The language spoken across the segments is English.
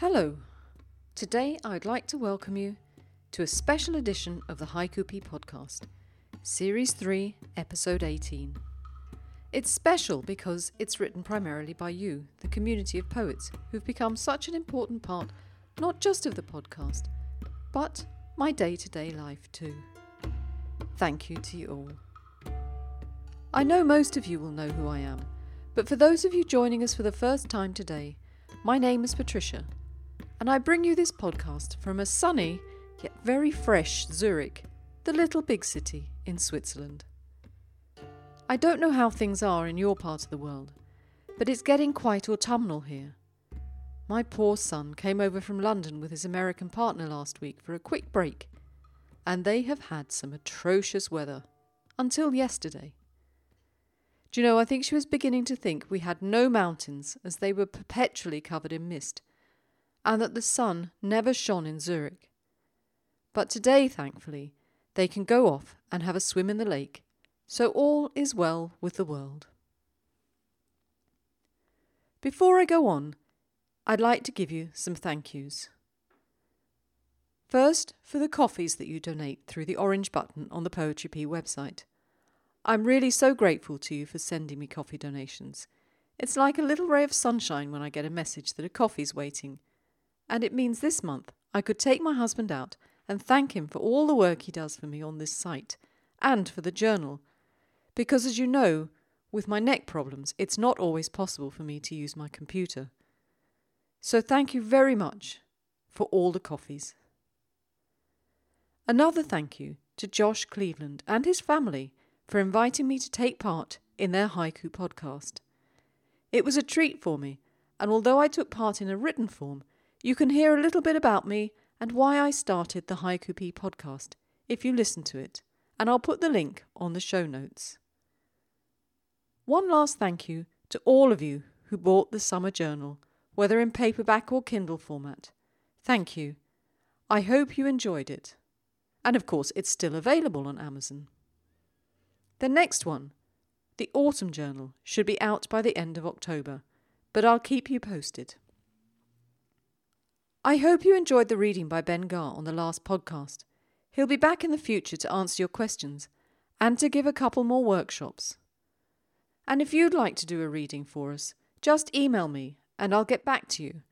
Hello. Today I'd like to welcome you to a special edition of the Haiku Pea podcast, Series 3, Episode 18. It's special because it's written primarily by you, the community of poets, who've become such an important part not just of the podcast, but my day to day life too. Thank you to you all. I know most of you will know who I am, but for those of you joining us for the first time today, my name is Patricia, and I bring you this podcast from a sunny yet very fresh Zurich, the little big city in Switzerland. I don't know how things are in your part of the world, but it's getting quite autumnal here. My poor son came over from London with his American partner last week for a quick break, and they have had some atrocious weather until yesterday. Do you know, I think she was beginning to think we had no mountains as they were perpetually covered in mist, and that the sun never shone in Zurich. But today, thankfully, they can go off and have a swim in the lake, so all is well with the world. Before I go on, I'd like to give you some thank yous. First, for the coffees that you donate through the orange button on the Poetry Pea website. I'm really so grateful to you for sending me coffee donations. It's like a little ray of sunshine when I get a message that a coffee's waiting. And it means this month I could take my husband out and thank him for all the work he does for me on this site and for the journal. Because as you know, with my neck problems, it's not always possible for me to use my computer. So thank you very much for all the coffees. Another thank you to Josh Cleveland and his family for inviting me to take part in their haiku podcast. It was a treat for me, and although I took part in a written form, you can hear a little bit about me and why I started the Haiku Pea podcast if you listen to it, and I'll put the link on the show notes. One last thank you to all of you who bought the Summer Journal whether in paperback or Kindle format. Thank you. I hope you enjoyed it. And of course, it's still available on Amazon. The next one, the Autumn Journal, should be out by the end of October, but I'll keep you posted. I hope you enjoyed the reading by Ben Gar on the last podcast. He'll be back in the future to answer your questions and to give a couple more workshops. And if you'd like to do a reading for us, just email me and I'll get back to you.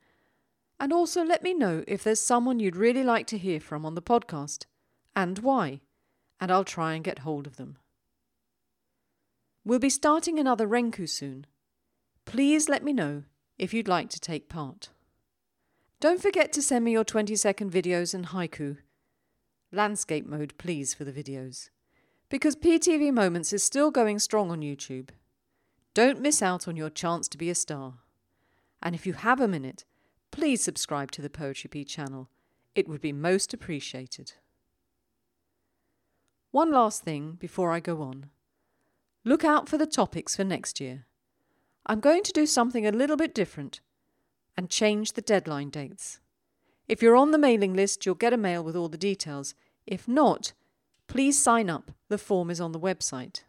And also let me know if there's someone you'd really like to hear from on the podcast and why, and I'll try and get hold of them. We'll be starting another Renku soon. Please let me know if you'd like to take part. Don't forget to send me your 20 second videos and haiku. Landscape mode, please, for the videos. Because PTV Moments is still going strong on YouTube. Don't miss out on your chance to be a star. And if you have a minute, please subscribe to the Poetry Pea channel. It would be most appreciated. One last thing before I go on. Look out for the topics for next year. I'm going to do something a little bit different and change the deadline dates. If you're on the mailing list, you'll get a mail with all the details. If not, please sign up. The form is on the website.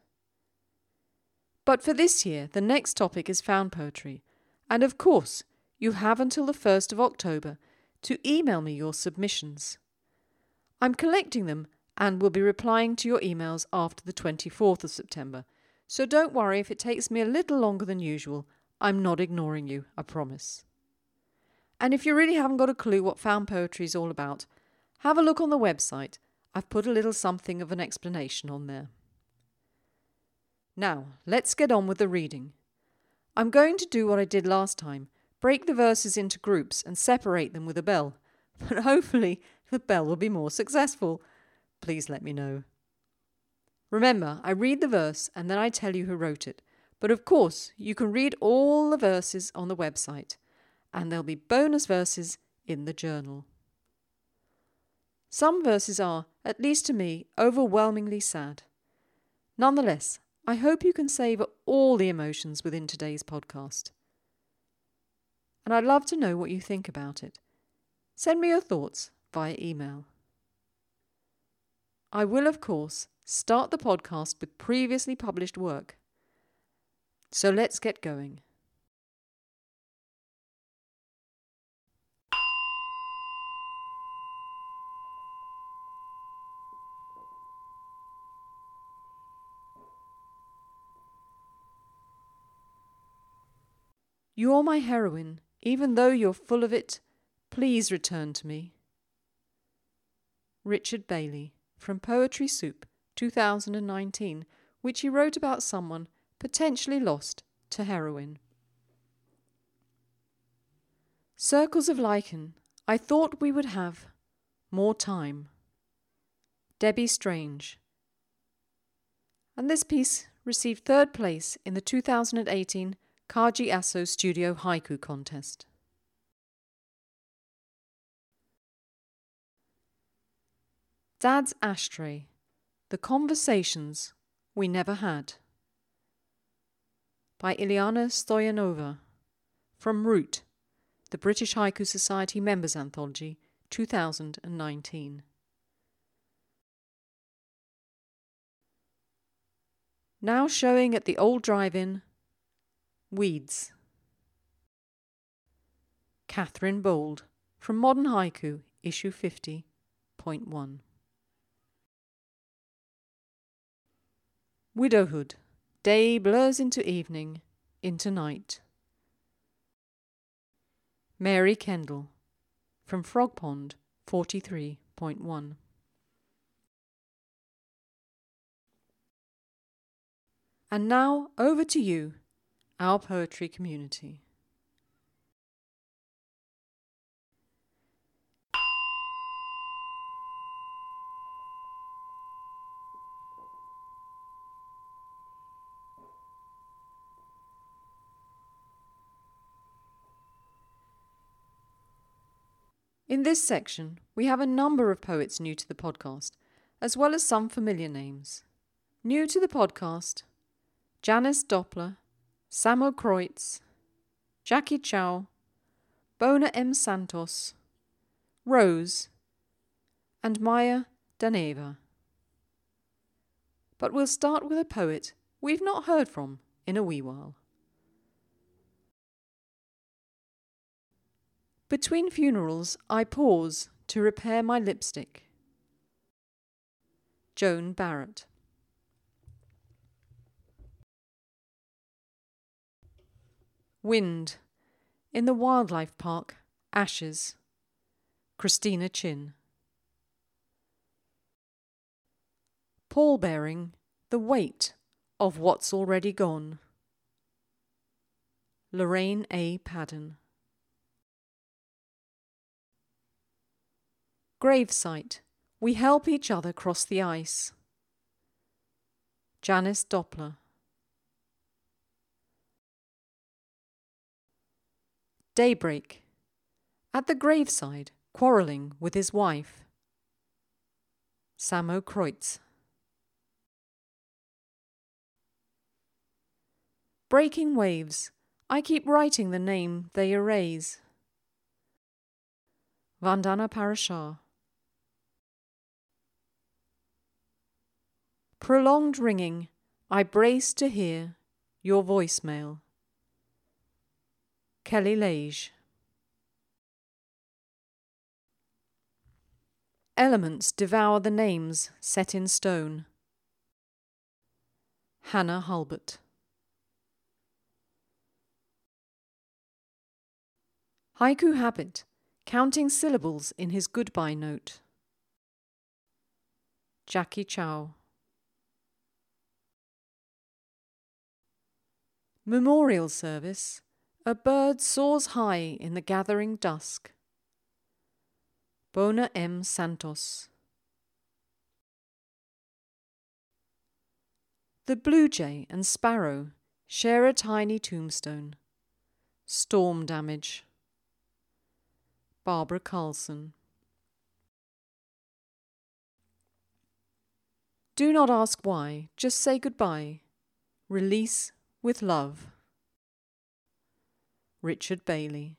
But for this year, the next topic is found poetry, and of course, you have until the 1st of October to email me your submissions. I'm collecting them and will be replying to your emails after the 24th of September, so don't worry if it takes me a little longer than usual. I'm not ignoring you, I promise. And if you really haven't got a clue what found poetry is all about, have a look on the website. I've put a little something of an explanation on there. Now, let's get on with the reading. I'm going to do what I did last time break the verses into groups and separate them with a bell. But hopefully, the bell will be more successful. Please let me know. Remember, I read the verse and then I tell you who wrote it. But of course, you can read all the verses on the website, and there'll be bonus verses in the journal. Some verses are, at least to me, overwhelmingly sad. Nonetheless, I hope you can savour all the emotions within today's podcast. And I'd love to know what you think about it. Send me your thoughts via email. I will, of course, start the podcast with previously published work. So let's get going. You're my heroine, even though you're full of it. Please return to me. Richard Bailey, from Poetry Soup, 2019, which he wrote about someone potentially lost to heroin. Circles of Lichen. I thought we would have more time. Debbie Strange. And this piece received third place in the 2018 Kaji Aso Studio Haiku Contest. Dad's Ashtray The Conversations We Never Had by Iliyana Stoyanova from Root, the British Haiku Society Members Anthology, 2019. Now showing at the old drive in Weeds. Catherine Bold from Modern Haiku, issue 50.1. Widowhood. Day blurs into evening, into night. Mary Kendall from Frogpond 43.1. And now over to you, our poetry community. In this section, we have a number of poets new to the podcast, as well as some familiar names. New to the podcast Janice Doppler, Samo Kreutz, Jackie Chow, Bona M. Santos, Rose, and Maya Daneva. But we'll start with a poet we've not heard from in a wee while. Between funerals, I pause to repair my lipstick. Joan Barrett. Wind. In the Wildlife Park, Ashes. Christina Chin. Paul bearing The weight of what's already gone. Lorraine A. Padden. Gravesite. We help each other cross the ice. Janice Doppler. Daybreak. At the graveside, quarrelling with his wife. Samo Kreutz. Breaking waves. I keep writing the name they erase. Vandana Parashar. Prolonged ringing, I brace to hear your voicemail. Kelly Lage. Elements devour the names set in stone. Hannah Hulbert. Haiku habit, counting syllables in his goodbye note. Jackie Chow. Memorial Service A bird soars high in the gathering dusk. Bona M. Santos. The blue jay and sparrow share a tiny tombstone. Storm damage. Barbara Carlson. Do not ask why, just say goodbye. Release with love. Richard Bailey.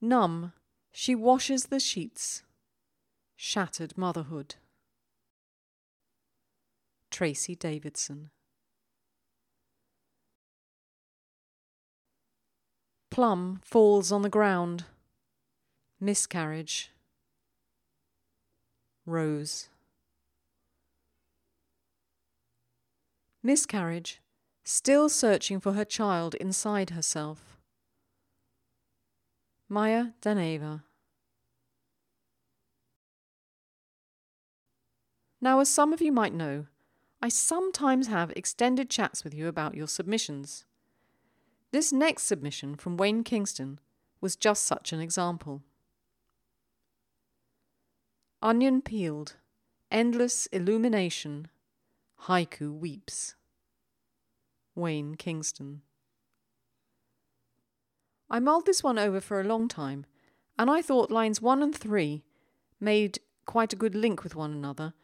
Numb, she washes the sheets. Shattered motherhood. Tracy Davidson. Plum falls on the ground. Miscarriage. Rose. Miscarriage. Still searching for her child inside herself. Maya Daneva. Now, as some of you might know, I sometimes have extended chats with you about your submissions. This next submission from Wayne Kingston was just such an example. Onion peeled, endless illumination, haiku weeps. Wayne Kingston. I mulled this one over for a long time, and I thought lines 1 and 3 made quite a good link with one another,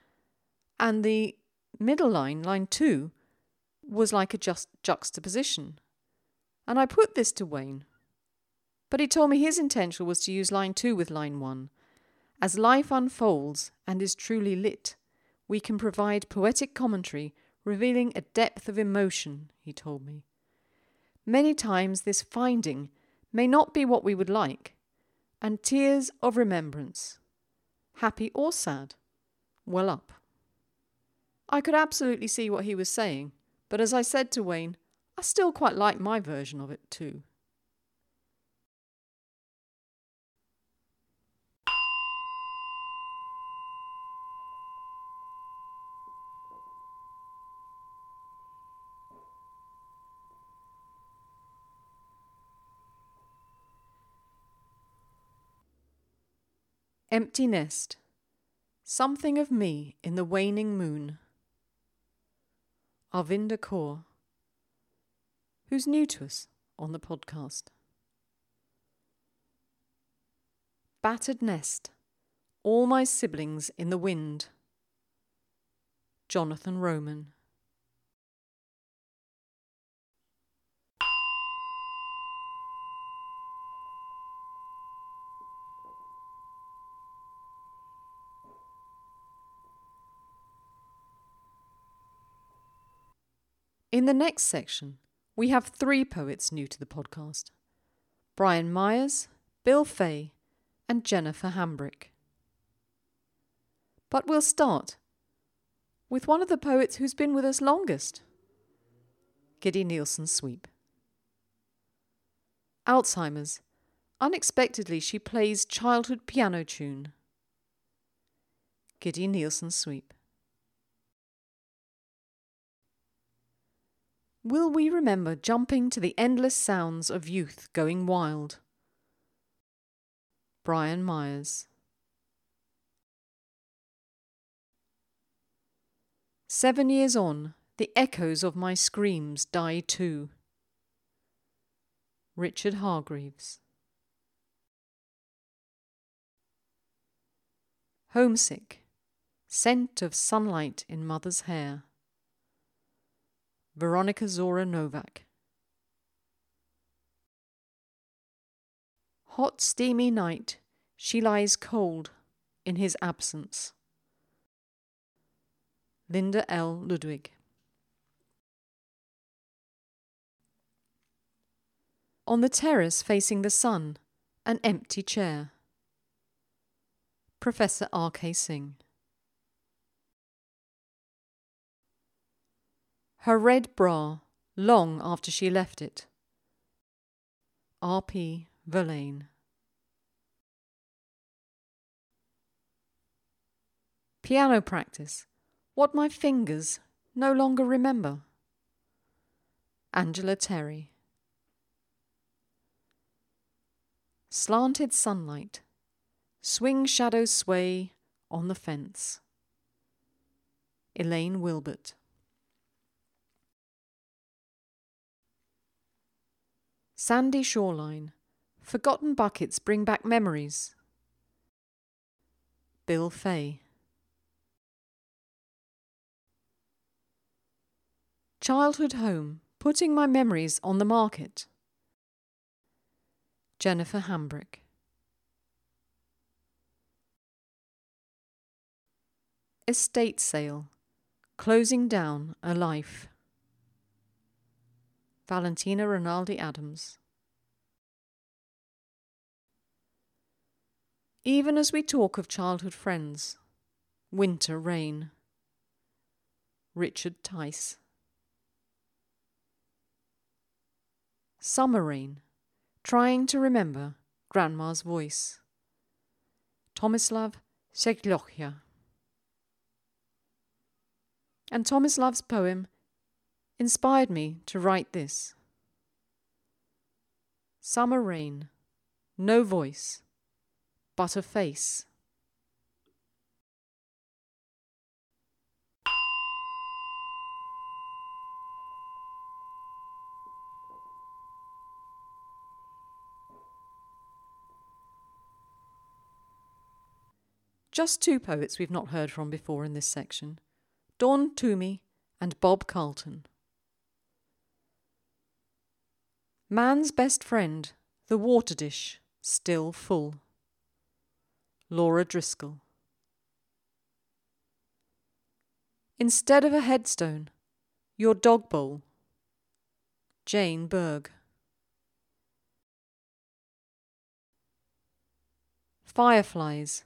and the middle line, line 2, was like a just juxtaposition. And I put this to Wayne. But he told me his intention was to use line 2 with line 1. As life unfolds and is truly lit, we can provide poetic commentary revealing a depth of emotion, he told me. Many times this finding may not be what we would like, and tears of remembrance, happy or sad, well up. I could absolutely see what he was saying, but as I said to Wayne, I still quite like my version of it too. Empty Nest Something of Me in the Waning Moon. Arvinder Kaur, who's new to us on the podcast. Battered Nest All My Siblings in the Wind. Jonathan Roman. In the next section, we have three poets new to the podcast Brian Myers, Bill Fay, and Jennifer Hambrick. But we'll start with one of the poets who's been with us longest Giddy Nielsen Sweep. Alzheimer's. Unexpectedly, she plays childhood piano tune. Giddy Nielsen Sweep. Will we remember jumping to the endless sounds of youth going wild? Brian Myers. Seven years on, the echoes of my screams die too. Richard Hargreaves. Homesick, scent of sunlight in mother's hair. Veronica Zora Novak. Hot, steamy night, she lies cold in his absence. Linda L. Ludwig. On the terrace facing the sun, an empty chair. Professor R. K. Singh. Her red bra, long after she left it. R.P. Verlaine. Piano practice. What my fingers no longer remember. Angela Terry. Slanted sunlight. Swing shadows sway on the fence. Elaine Wilbert. Sandy shoreline. Forgotten buckets bring back memories. Bill Fay. Childhood home. Putting my memories on the market. Jennifer Hambrick. Estate sale. Closing down a life. Valentina Rinaldi Adams. Even as we talk of childhood friends, winter rain. Richard Tice. Summer Rain, trying to remember Grandma's voice. Tomislav Seglochia. And Tomislav's poem inspired me to write this. Summer rain, no voice, but a face. Just two poets we've not heard from before in this section Dawn Toomey and Bob Carlton. Man's best friend, the water dish, still full. Laura Driscoll. Instead of a headstone, your dog bowl. Jane Berg. Fireflies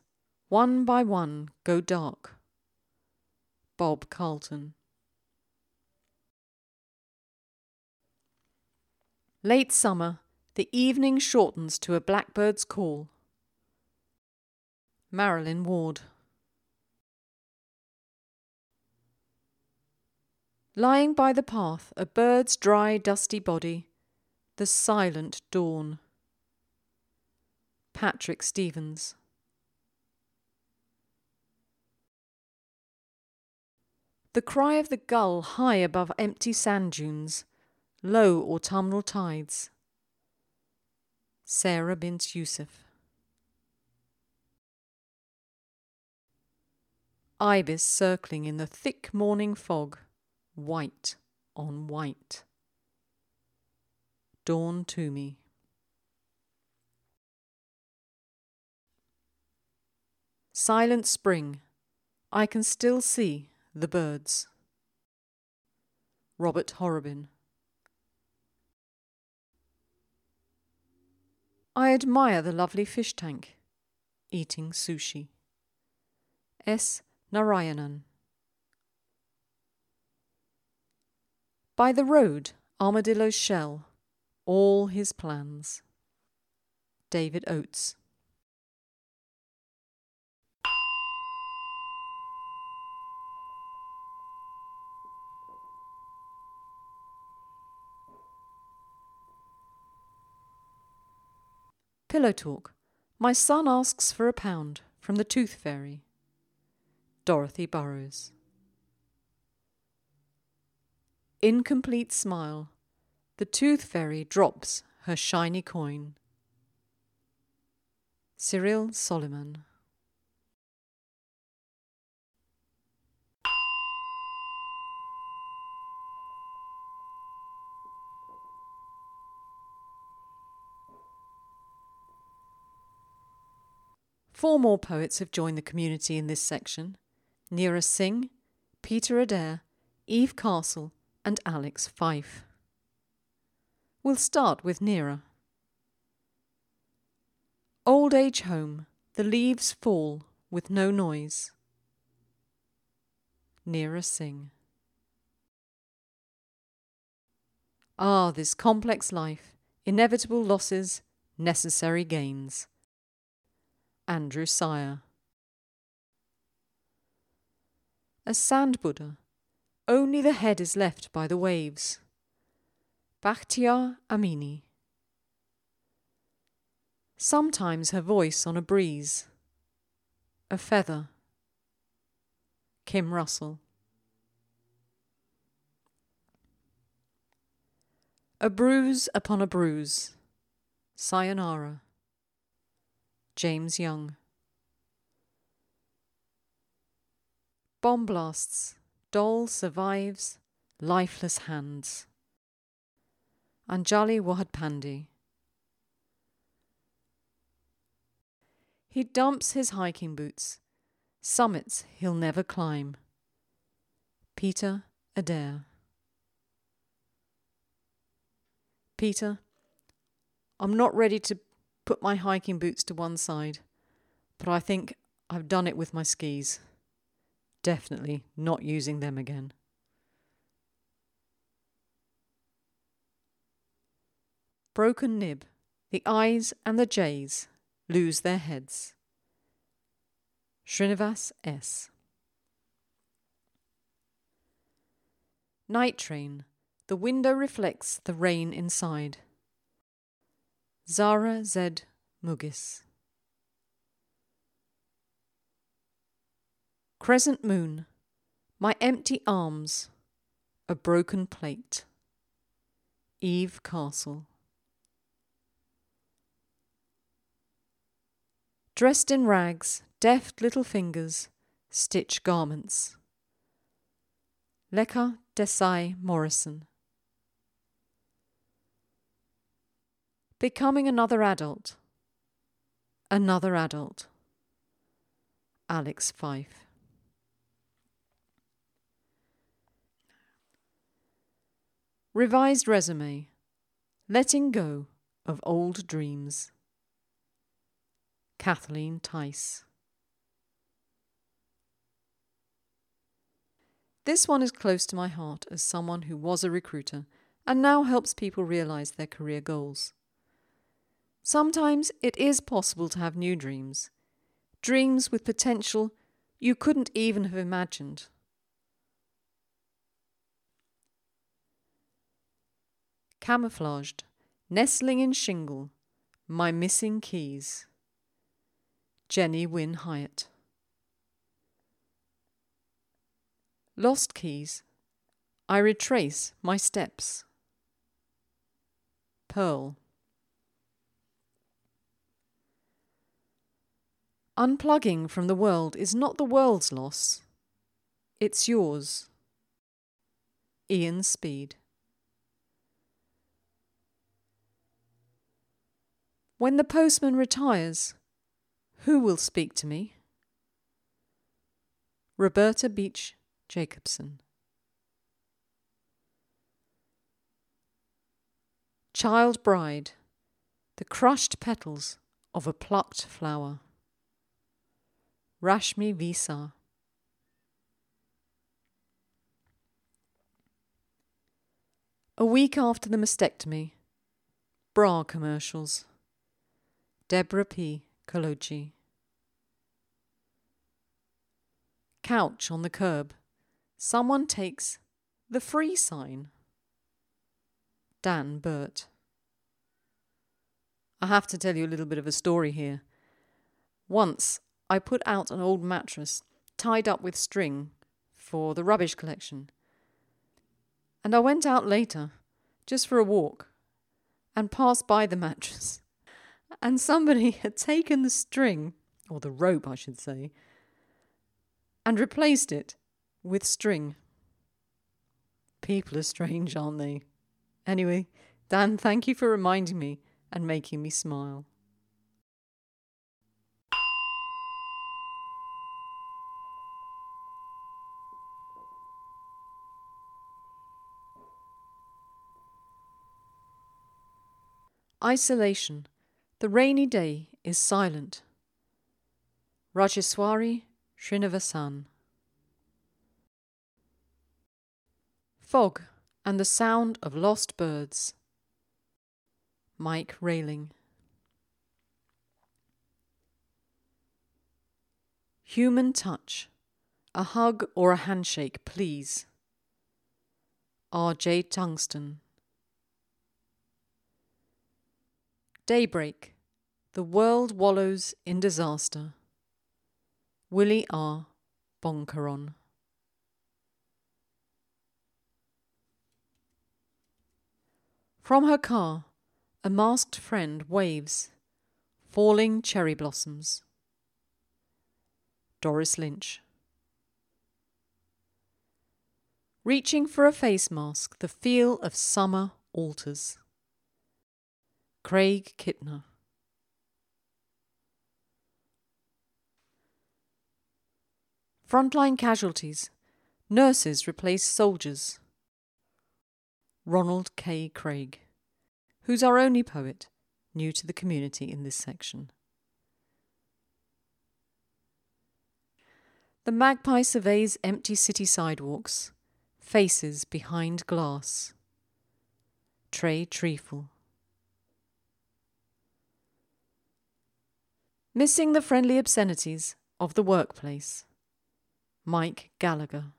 one by one go dark. Bob Carlton. Late summer, the evening shortens to a blackbird's call. Marilyn Ward. Lying by the path, a bird's dry, dusty body, the silent dawn. Patrick Stevens. The cry of the gull high above empty sand dunes, low autumnal tides. Sarah bint Yusuf. Ibis circling in the thick morning fog, white on white. Dawn Toomey. Silent spring, I can still see the Birds. Robert Horrobin. I admire the lovely fish tank. Eating sushi. S. Narayanan. By the road, armadillo's shell, all his plans. David Oates. Pillow Talk. My son asks for a pound from the Tooth Fairy. Dorothy Burrows. Incomplete smile. The Tooth Fairy drops her shiny coin. Cyril Soliman. Four more poets have joined the community in this section Neera Singh, Peter Adair, Eve Castle, and Alex Fife. We'll start with Neera. Old age home, the leaves fall with no noise. Neera Singh. Ah, this complex life, inevitable losses, necessary gains. Andrew Sire. A sand Buddha, only the head is left by the waves. Bakhtiar Amini. Sometimes her voice on a breeze. A feather. Kim Russell. A bruise upon a bruise. Sayonara. James Young. Bomb blasts. Doll survives. Lifeless hands. Anjali Wahadpandi. He dumps his hiking boots. Summits he'll never climb. Peter Adair. Peter, I'm not ready to put my hiking boots to one side, but I think I've done it with my skis. Definitely not using them again. broken nib, the eyes and the jays lose their heads. Srinivas S. Night train. The window reflects the rain inside. Zara Z. Mugis. Crescent moon. My empty arms. A broken plate. Eve Castle. Dressed in rags, deft little fingers stitch garments. Lekha Desai Morrison. Becoming another adult. Another adult. Alex Fife. Revised resume. Letting go of old dreams. Kathleen Tice. This one is close to my heart as someone who was a recruiter and now helps people realize their career goals. Sometimes it is possible to have new dreams, dreams with potential you couldn't even have imagined. Camouflaged, nestling in shingle, my missing keys. Jenny Wynne Hyatt. Lost keys. I retrace my steps. Pearl. Unplugging from the world is not the world's loss, it's yours. Ian Speed. When the postman retires, who will speak to me? Roberta Beach Jacobson. Child Bride, the crushed petals of a plucked flower. Rashmi Visa. A week after the mastectomy, bra commercials. Deborah P. Kolodji. Couch on the curb. Someone takes the free sign. Dan Burt. I have to tell you a little bit of a story here. Once I put out an old mattress tied up with string for the rubbish collection. And I went out later, just for a walk, and passed by the mattress and somebody had taken the string, or the rope, I should say, and replaced it with string. People are strange, aren't they? Anyway, Dan, thank you for reminding me and making me smile. Isolation the rainy day is silent. Rajeswari Srinivasan. Fog and the sound of lost birds. Mike Railing. Human touch. A hug or a handshake, please. R. J. Tungsten. Daybreak. The world wallows in disaster. Willie R. Bongcaron. From her car, a masked friend waves. Falling cherry blossoms. Doris Lynch. Reaching for a face mask, the feel of summer alters. Craig Kittner. Frontline casualties. Nurses replace soldiers. Ronald K. Craig, who's our only poet new to the community in this section. The magpie surveys empty city sidewalks, faces behind glass. Trey Treeful. Missing the friendly obscenities of the workplace. Mike Gallagher.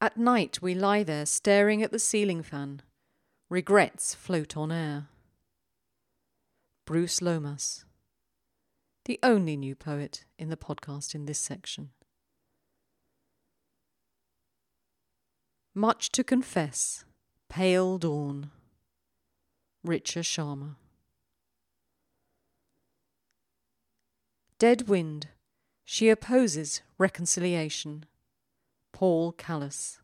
At night we lie there staring at the ceiling fan. Regrets float on air. Bruce Lomas, the only new poet in the podcast in this section. Much to confess, pale dawn. Richa Sharma. Dead wind, she opposes reconciliation. Paul Callis.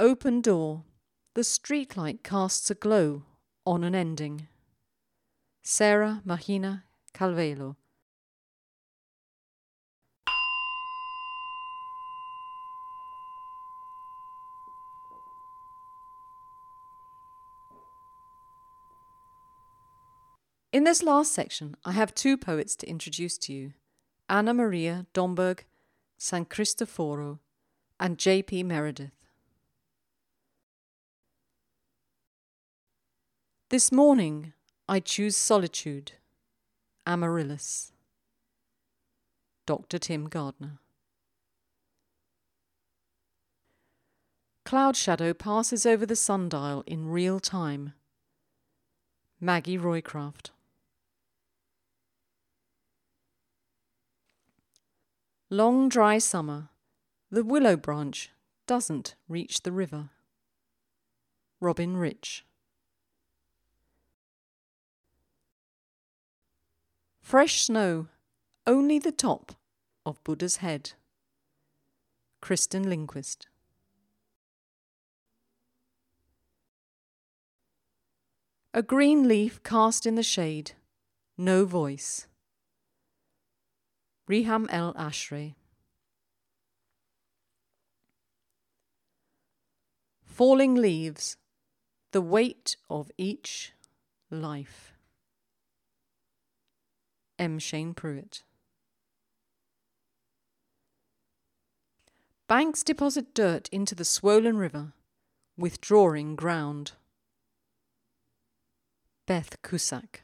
Open door, the streetlight casts a glow on an ending. Sarah Mahina Calvelo. In this last section, I have two poets to introduce to you Anna Maria Domberg San Cristoforo and J.P. Meredith. This morning I choose solitude, Amaryllis. Dr. Tim Gardner. Cloud shadow passes over the sundial in real time. Maggie Roycroft. Long dry summer, the willow branch doesn't reach the river. Robin Rich. Fresh snow, only the top of Buddha's head. Kristen Lindquist. A green leaf cast in the shade, no voice. Riham El Ashray. Falling leaves, the weight of each life. M. Shane Pruitt. Banks deposit dirt into the swollen river, withdrawing ground. Beth Cusack.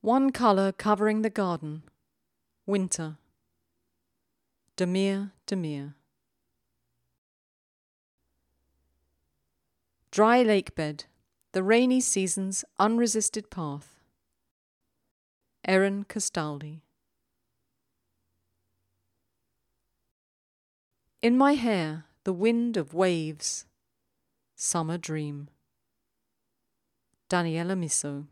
One colour covering the garden. Winter. Demir Demir. Dry lake bed. The rainy season's unresisted path. Erin Castaldi. In my hair, the wind of waves. Summer dream. Daniela Misso.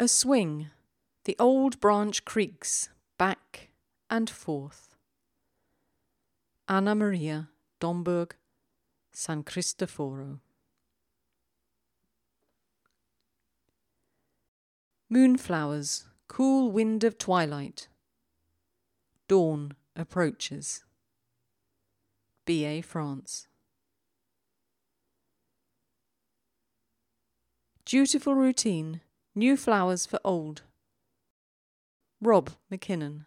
A swing, the old branch creaks back and forth. Anna Maria Domberg San Cristoforo. Moonflowers, cool wind of twilight. Dawn approaches. B.A. France. Dutiful routine New Flowers for Old. Rob McKinnon.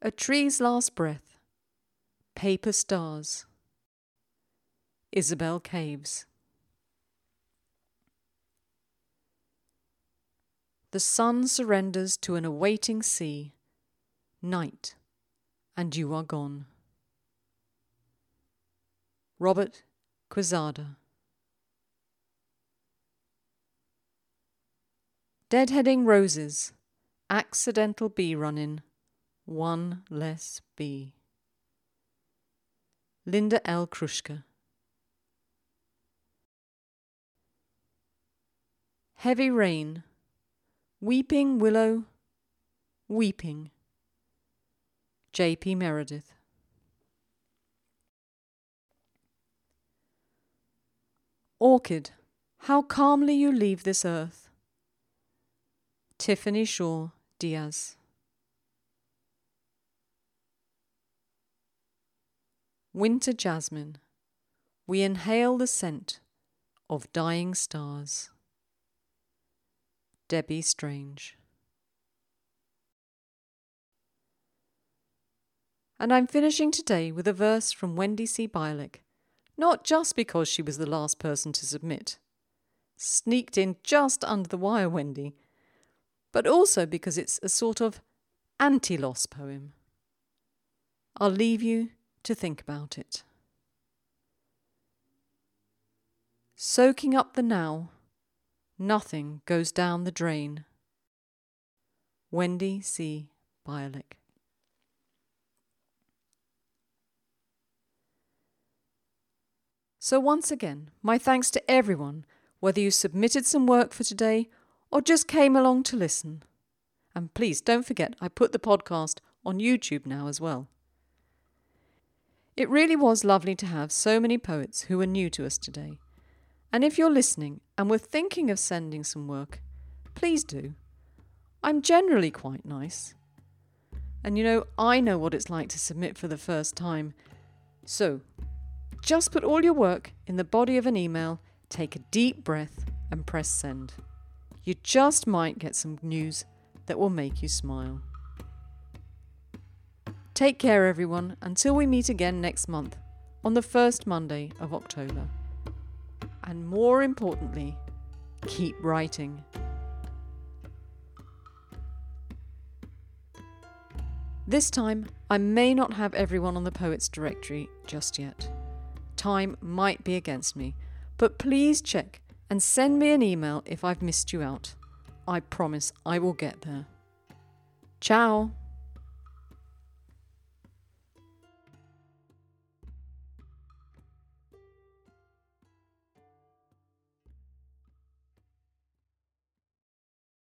A Tree's Last Breath. Paper Stars. Isabel Caves. The sun surrenders to an awaiting sea. Night, and you are gone. Robert Quezada. Deadheading roses, accidental bee running, one less bee. Linda L. Kruschka. Heavy rain, weeping willow, weeping. J.P. Meredith. Orchid, how calmly you leave this earth. Tiffany Shaw Diaz. Winter jasmine, we inhale the scent of dying stars. Debbie Strange. And I'm finishing today with a verse from Wendy C. Bialik, not just because she was the last person to submit. Sneaked in just under the wire, Wendy, but also because it's a sort of anti loss poem. I'll leave you to think about it. Soaking up the now, nothing goes down the drain. Wendy C. Bialik. So, once again, my thanks to everyone, whether you submitted some work for today or just came along to listen. And please don't forget, I put the podcast on YouTube now as well. It really was lovely to have so many poets who were new to us today. And if you're listening and were thinking of sending some work, please do. I'm generally quite nice. And you know, I know what it's like to submit for the first time. So, just put all your work in the body of an email, take a deep breath, and press send. You just might get some news that will make you smile. Take care, everyone, until we meet again next month on the first Monday of October. And more importantly, keep writing. This time, I may not have everyone on the Poets Directory just yet. Time might be against me, but please check and send me an email if I've missed you out. I promise I will get there. Ciao!